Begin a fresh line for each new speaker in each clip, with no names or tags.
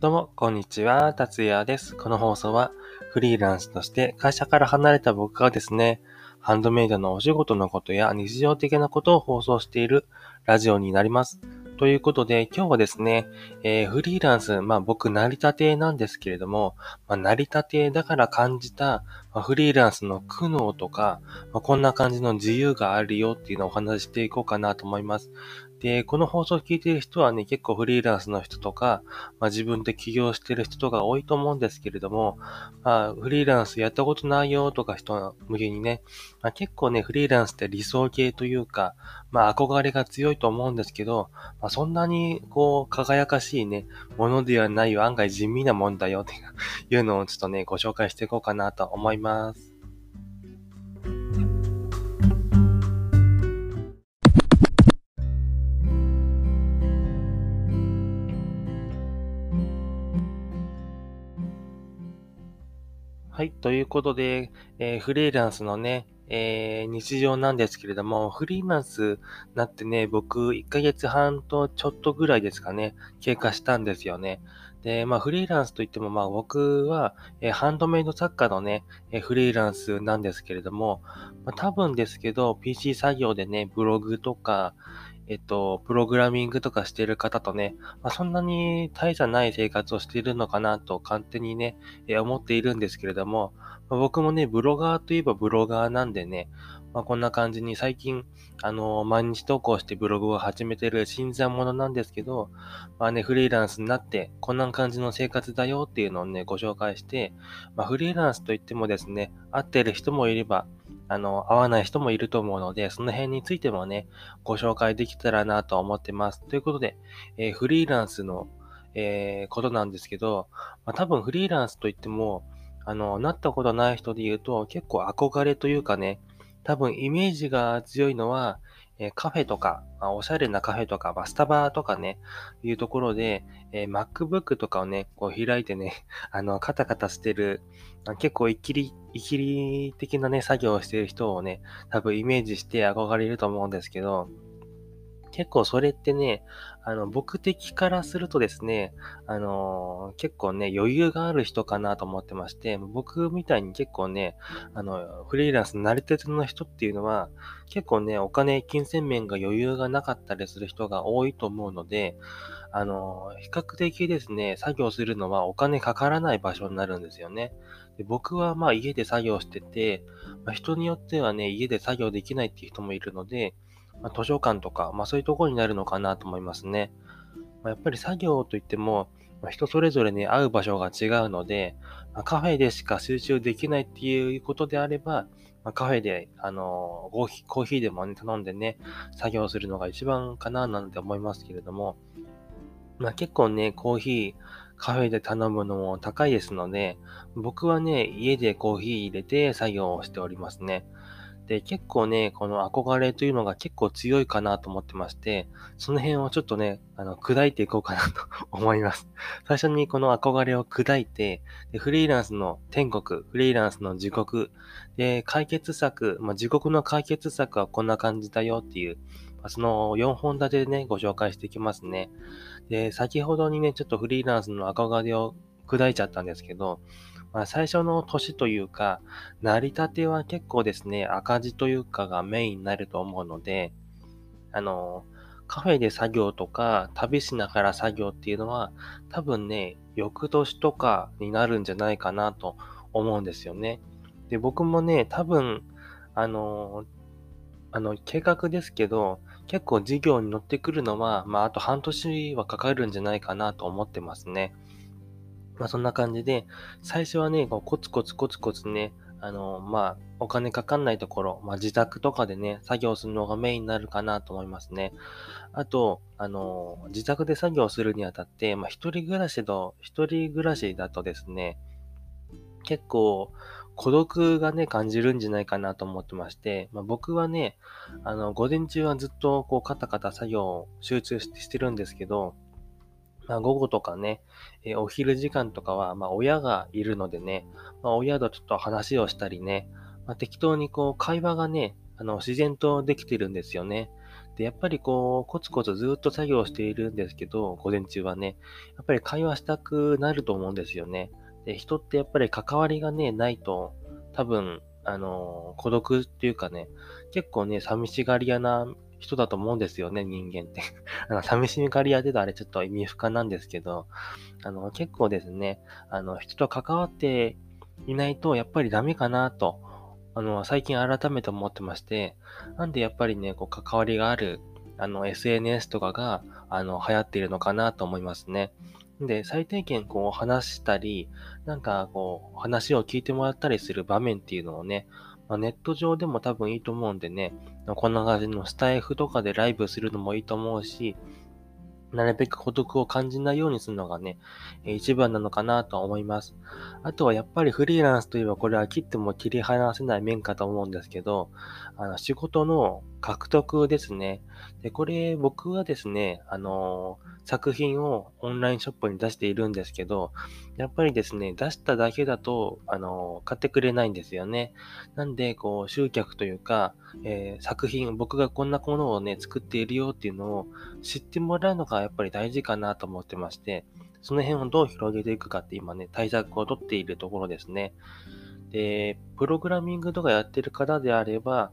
どうも、こんにちは。達也です。この放送は、フリーランスとして会社から離れた僕がですね、ハンドメイドのお仕事のことや日常的なことを放送しているラジオになります。ということで、今日はですね、えー、フリーランス、まあ僕、成り立てなんですけれども、まあ、成り立てだから感じた、まあ、フリーランスの苦悩とか、まあ、こんな感じの自由があるよっていうのをお話ししていこうかなと思います。で、この放送を聞いている人はね、結構フリーランスの人とか、まあ、自分で起業している人とか多いと思うんですけれども、まあ、フリーランスやったことないよとか人向けにね、まあ、結構ね、フリーランスって理想系というか、まあ、憧れが強いと思うんですけど、まあ、そんなにこう、輝かしいね、ものではないよ、案外地味なもんだよっていうのをちょっとね、ご紹介していこうかなと思います。はい。ということで、えー、フリーランスのね、えー、日常なんですけれども、フリーランスなってね、僕1ヶ月半とちょっとぐらいですかね、経過したんですよね。で、まあフリーランスといっても、まあ僕は、えー、ハンドメイド作家のね、えー、フリーランスなんですけれども、まあ、多分ですけど、PC 作業でね、ブログとか、えっと、プログラミングとかしてる方とね、まあ、そんなに大差ない生活をしているのかなと勝手にね、えー、思っているんですけれども、まあ、僕もね、ブロガーといえばブロガーなんでね、まあ、こんな感じに最近、あのー、毎日投稿してブログを始めてる新参者なんですけど、まあね、フリーランスになって、こんな感じの生活だよっていうのをね、ご紹介して、まあ、フリーランスといってもですね、合ってる人もいれば、あの、合わない人もいると思うので、その辺についてもね、ご紹介できたらなと思ってます。ということで、えー、フリーランスの、えー、ことなんですけど、まあ、多分フリーランスといっても、あの、なったことない人で言うと、結構憧れというかね、多分イメージが強いのは、えカフェとか、ま、おしゃれなカフェとか、バ、スタバとかね、いうところで、え、MacBook とかをね、こう開いてね、あの、カタカタしてる、結構イキリ、イキリ的なね、作業をしてる人をね、多分イメージして憧れると思うんですけど、結構それってね、あの、僕的からするとですね、あの、結構ね、余裕がある人かなと思ってまして、僕みたいに結構ね、あの、フリーランス慣れてるの人っていうのは、結構ね、お金、金銭面が余裕がなかったりする人が多いと思うので、あの、比較的ですね、作業するのはお金かからない場所になるんですよね。で僕はまあ家で作業してて、まあ、人によってはね、家で作業できないっていう人もいるので、まあ、図書館とか、まあそういうところになるのかなと思いますね。まあ、やっぱり作業といっても、まあ、人それぞれね、会う場所が違うので、まあ、カフェでしか集中できないっていうことであれば、まあ、カフェで、あのコーヒー、コーヒーでもね、頼んでね、作業するのが一番かななんて思いますけれども、まあ結構ね、コーヒー、カフェで頼むのも高いですので、僕はね、家でコーヒー入れて作業をしておりますね。で、結構ね、この憧れというのが結構強いかなと思ってまして、その辺をちょっとね、あの、砕いていこうかなと 思います。最初にこの憧れを砕いて、でフリーランスの天国、フリーランスの地獄、で、解決策、まあ、地獄の解決策はこんな感じだよっていう、その4本立てでね、ご紹介していきますね。で、先ほどにね、ちょっとフリーランスの憧れを砕いちゃったんですけど、まあ、最初の年というか、成り立ては結構ですね、赤字というかがメインになると思うので、あの、カフェで作業とか、旅しながら作業っていうのは、多分ね、翌年とかになるんじゃないかなと思うんですよね。で、僕もね、多分、あの、あの、計画ですけど、結構事業に乗ってくるのは、まあ、あと半年はかかるんじゃないかなと思ってますね。まあそんな感じで、最初はね、こうコツコツコツコツね、あの、まあ、お金かかんないところ、まあ、自宅とかでね、作業するのがメインになるかなと思いますね。あと、あの、自宅で作業するにあたって、まあ、一人暮らしと、一人暮らしだとですね、結構、孤独がね、感じるんじゃないかなと思ってまして、まあ、僕はね、あの、午前中はずっと、こう、カタカタ作業を集中してるんですけど、まあ、午後とかね、え、お昼時間とかは、まあ、親がいるのでね、まあ、親とちょっと話をしたりね、まあ、適当にこう、会話がね、あの、自然とできてるんですよね。で、やっぱりこう、コツコツずっと作業しているんですけど、午前中はね、やっぱり会話したくなると思うんですよね。で、人ってやっぱり関わりがね、ないと、多分、あの、孤独っていうかね、結構ね、寂しがり屋な人だと思うんですよね、人間って。あの寂しみがり屋でとあれちょっと意味不可なんですけど、あの、結構ですね、あの、人と関わっていないと、やっぱりダメかなと、あの、最近改めて思ってまして、なんでやっぱりね、こう、関わりがある、あの、SNS とかが、あの、流行っているのかなと思いますね。で、最低限こう話したり、なんかこう話を聞いてもらったりする場面っていうのをね、まあ、ネット上でも多分いいと思うんでね、こんな感じのスタイフとかでライブするのもいいと思うし、なるべく孤独を感じないようにするのがね、一番なのかなと思います。あとはやっぱりフリーランスといえばこれは切っても切り離せない面かと思うんですけど、あの仕事の獲得ですね。で、これ僕はですね、あの作品をオンラインショップに出しているんですけど、やっぱりですね、出しただけだと、あの買ってくれないんですよね。なんで、こう、集客というか、えー、作品、僕がこんなものをね、作っているよっていうのを知ってもらうのがやっぱり大事かなと思ってまして、その辺をどう広げていくかって今ね、対策をとっているところですね。で、プログラミングとかやってる方であれば、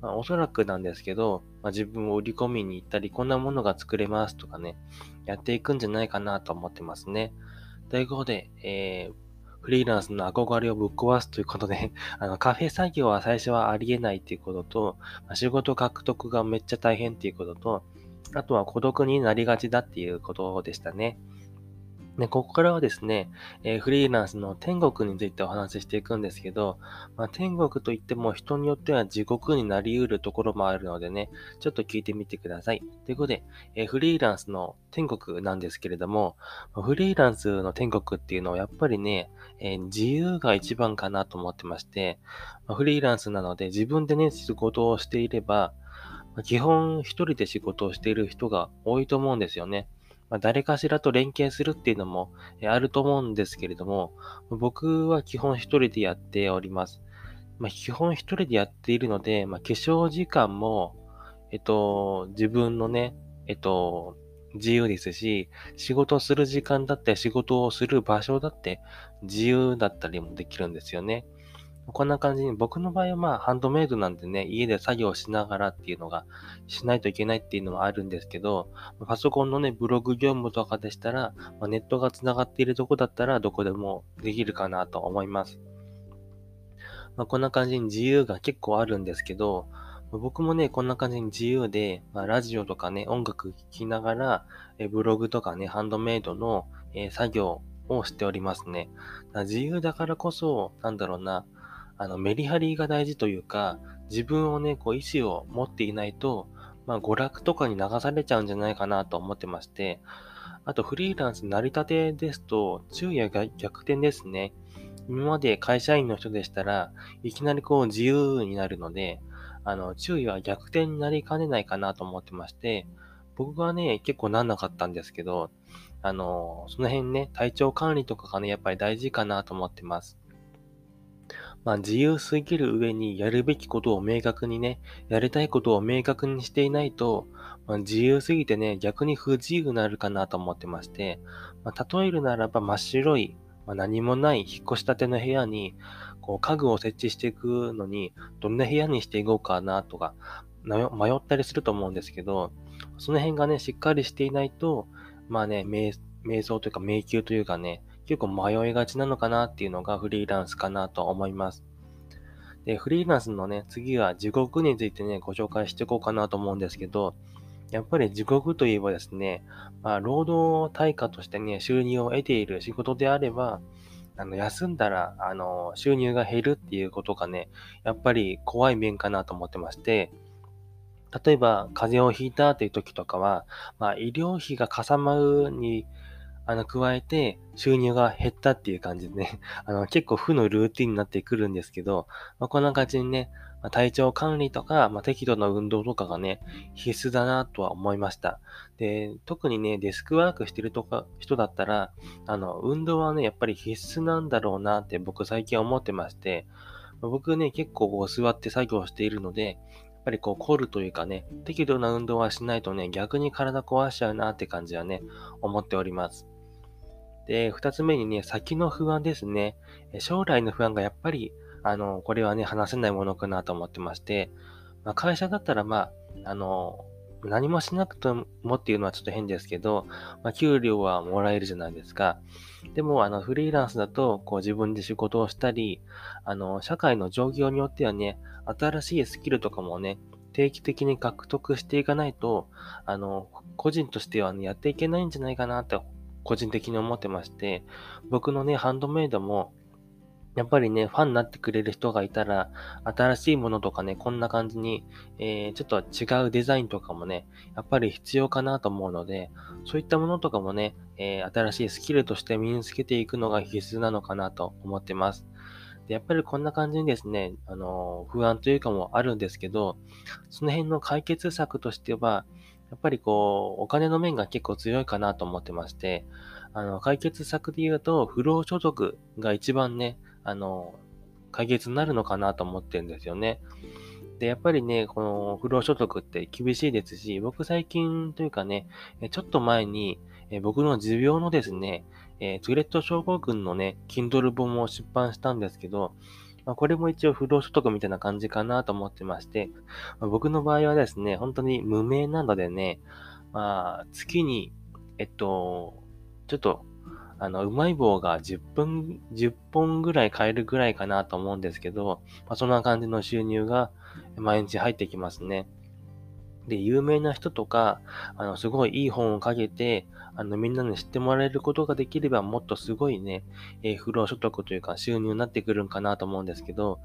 まあ、おそらくなんですけど、まあ、自分を売り込みに行ったり、こんなものが作れますとかね、やっていくんじゃないかなと思ってますね。ということで、えー、フリーランスの憧れをぶっ壊すということで、あの、カフェ作業は最初はありえないっていうことと、まあ、仕事獲得がめっちゃ大変っていうことと、あとは孤独になりがちだっていうことでしたね。で、ここからはですね、えー、フリーランスの天国についてお話ししていくんですけど、まあ、天国といっても人によっては地獄になり得るところもあるのでね、ちょっと聞いてみてください。ということで、えー、フリーランスの天国なんですけれども、フリーランスの天国っていうのはやっぱりね、えー、自由が一番かなと思ってまして、まあ、フリーランスなので自分でね、仕事をしていれば、基本一人で仕事をしている人が多いと思うんですよね。まあ、誰かしらと連携するっていうのもあると思うんですけれども、僕は基本一人でやっております。まあ、基本一人でやっているので、まあ、化粧時間も、えっと、自分のね、えっと、自由ですし、仕事をする時間だって仕事をする場所だって自由だったりもできるんですよね。こんな感じに、僕の場合はまあ、ハンドメイドなんでね、家で作業しながらっていうのが、しないといけないっていうのはあるんですけど、パソコンのね、ブログ業務とかでしたら、ま、ネットが繋がっているとこだったら、どこでもできるかなと思います。まあ、こんな感じに自由が結構あるんですけど、僕もね、こんな感じに自由で、まあ、ラジオとかね、音楽聴きながら、えブログとかね、ハンドメイドの、え作業をしておりますね。自由だからこそ、なんだろうな、あの、メリハリが大事というか、自分をね、こう、意志を持っていないと、まあ、娯楽とかに流されちゃうんじゃないかなと思ってまして、あと、フリーランス成り立てですと、昼夜が逆転ですね。今まで会社員の人でしたらいきなりこう自由になるので、あの、注意は逆転になりかねないかなと思ってまして、僕はね、結構なんなかったんですけど、あの、その辺ね、体調管理とかがね、やっぱり大事かなと思ってます。まあ自由すぎる上にやるべきことを明確にね、やりたいことを明確にしていないと、まあ、自由すぎてね、逆に不自由になるかなと思ってまして、まあ、例えるならば真っ白い、まあ、何もない引っ越したての部屋に、こう家具を設置していくのに、どんな部屋にしていこうかなとか、迷ったりすると思うんですけど、その辺がね、しっかりしていないと、まあね、瞑想というか迷宮というかね、結構迷いがちなのかなっていうのがフリーランスかなと思います。で、フリーランスのね、次は地獄についてね、ご紹介していこうかなと思うんですけど、やっぱり地獄といえばですね、まあ、労働対価としてね、収入を得ている仕事であれば、あの、休んだら、あの、収入が減るっていうことがね、やっぱり怖い面かなと思ってまして、例えば、風邪をひいたっていう時とかは、まあ、医療費がかさまるにあの、加えて収入が減ったっていう感じでね、あの、結構負のルーティンになってくるんですけど、まあ、こんな感じにね、まあ、体調管理とか、まあ、適度な運動とかがね、必須だなとは思いました。で、特にね、デスクワークしてるとか、人だったら、あの、運動はね、やっぱり必須なんだろうなって僕最近思ってまして、ま僕ね、結構こう座って作業しているので、やっぱりこう凝るというかね、適度な運動はしないとね、逆に体壊しちゃうなって感じはね、思っております。で、二つ目にね、先の不安ですね。将来の不安がやっぱり、あの、これはね、話せないものかなと思ってまして、まあ、会社だったら、まあ、あの、何もしなくてもっていうのはちょっと変ですけど、まあ、給料はもらえるじゃないですか。でも、あの、フリーランスだと、こう自分で仕事をしたり、あの、社会の状況によってはね、新しいスキルとかもね、定期的に獲得していかないと、あの、個人としてはね、やっていけないんじゃないかなって個人的に思ってまして、僕のね、ハンドメイドも、やっぱりね、ファンになってくれる人がいたら、新しいものとかね、こんな感じに、えー、ちょっと違うデザインとかもね、やっぱり必要かなと思うので、そういったものとかもね、えー、新しいスキルとして身につけていくのが必須なのかなと思ってます。でやっぱりこんな感じにですね、あの、不安というかもあるんですけど、その辺の解決策としては、やっぱりこう、お金の面が結構強いかなと思ってまして、あの、解決策で言うと、不労所得が一番ね、あの、解決になるのかなと思ってるんですよね。で、やっぱりね、この不労所得って厳しいですし、僕最近というかね、ちょっと前に、僕の持病のですね、えー、トゥレット症候群のね、Kindle 本も出版したんですけど、まあ、これも一応不労所得みたいな感じかなと思ってまして、まあ、僕の場合はですね、本当に無名なのでね、まあ、月に、えっと、ちょっと、あの、うまい棒が10分、10本ぐらい買えるぐらいかなと思うんですけど、まあ、そんな感じの収入が毎日入ってきますね。で、有名な人とか、あの、すごいいい本を書けて、あの、みんなに知ってもらえることができれば、もっとすごいね、えー、不労所得というか収入になってくるんかなと思うんですけど、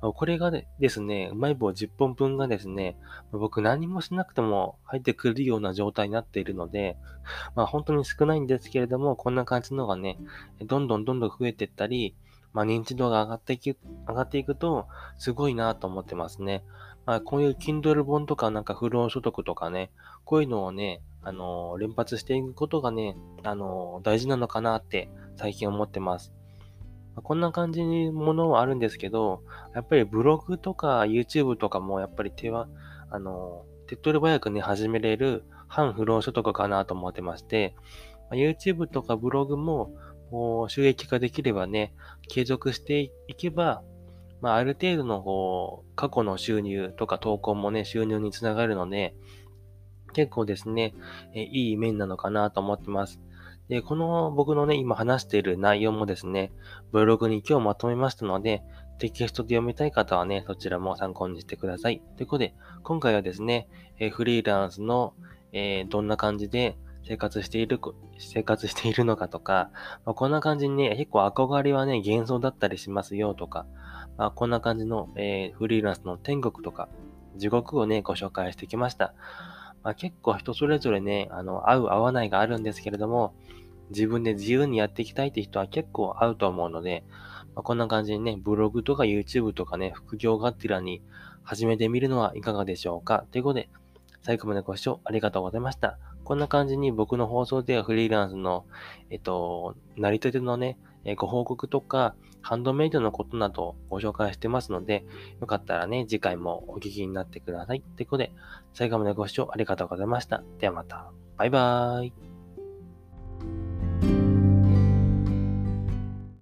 これがですね、うまい棒10本分がですね、僕何もしなくても入ってくるような状態になっているので、まあ本当に少ないんですけれども、こんな感じのがね、どんどんどんどん増えていったり、まあ認知度が上がっていく、上がっていくと、すごいなと思ってますね。まあこういう Kindle 本とかなんか不労所得とかね、こういうのをね、あの、連発していくことがね、あの、大事なのかなって最近思ってます。まこんな感じにものはあるんですけど、やっぱりブログとか YouTube とかもやっぱり手は、あの、手っ取り早くね、始めれる反不労所得かなと思ってまして、YouTube とかブログも、もう収益化できればね、継続していけば、まあ、ある程度のこう、過去の収入とか投稿もね、収入につながるので、結構ですね、えいい面なのかなと思ってます。で、この僕のね、今話している内容もですね、ブログに今日まとめましたので、テキストで読みたい方はね、そちらも参考にしてください。ということで、今回はですね、えフリーランスの、えー、どんな感じで生活している、生活しているのかとか、まあ、こんな感じにね、結構憧れはね、幻想だったりしますよとか、まあ、こんな感じの、えー、フリーランスの天国とか、地獄をね、ご紹介してきました。まあ、結構人それぞれね、あの、合う合わないがあるんですけれども、自分で自由にやっていきたいって人は結構合うと思うので、まあ、こんな感じにね、ブログとか YouTube とかね、副業がてらに始めてみるのはいかがでしょうかということで、最後までご視聴ありがとうございました。こんな感じに僕の放送ではフリーランスの、えっと、なり立てのね、ご報告とか、ハンドメイドのことなどをご紹介してますので、よかったらね、次回もお聞きになってください。ということで、最後までご視聴ありがとうございました。ではまた。バイバーイ。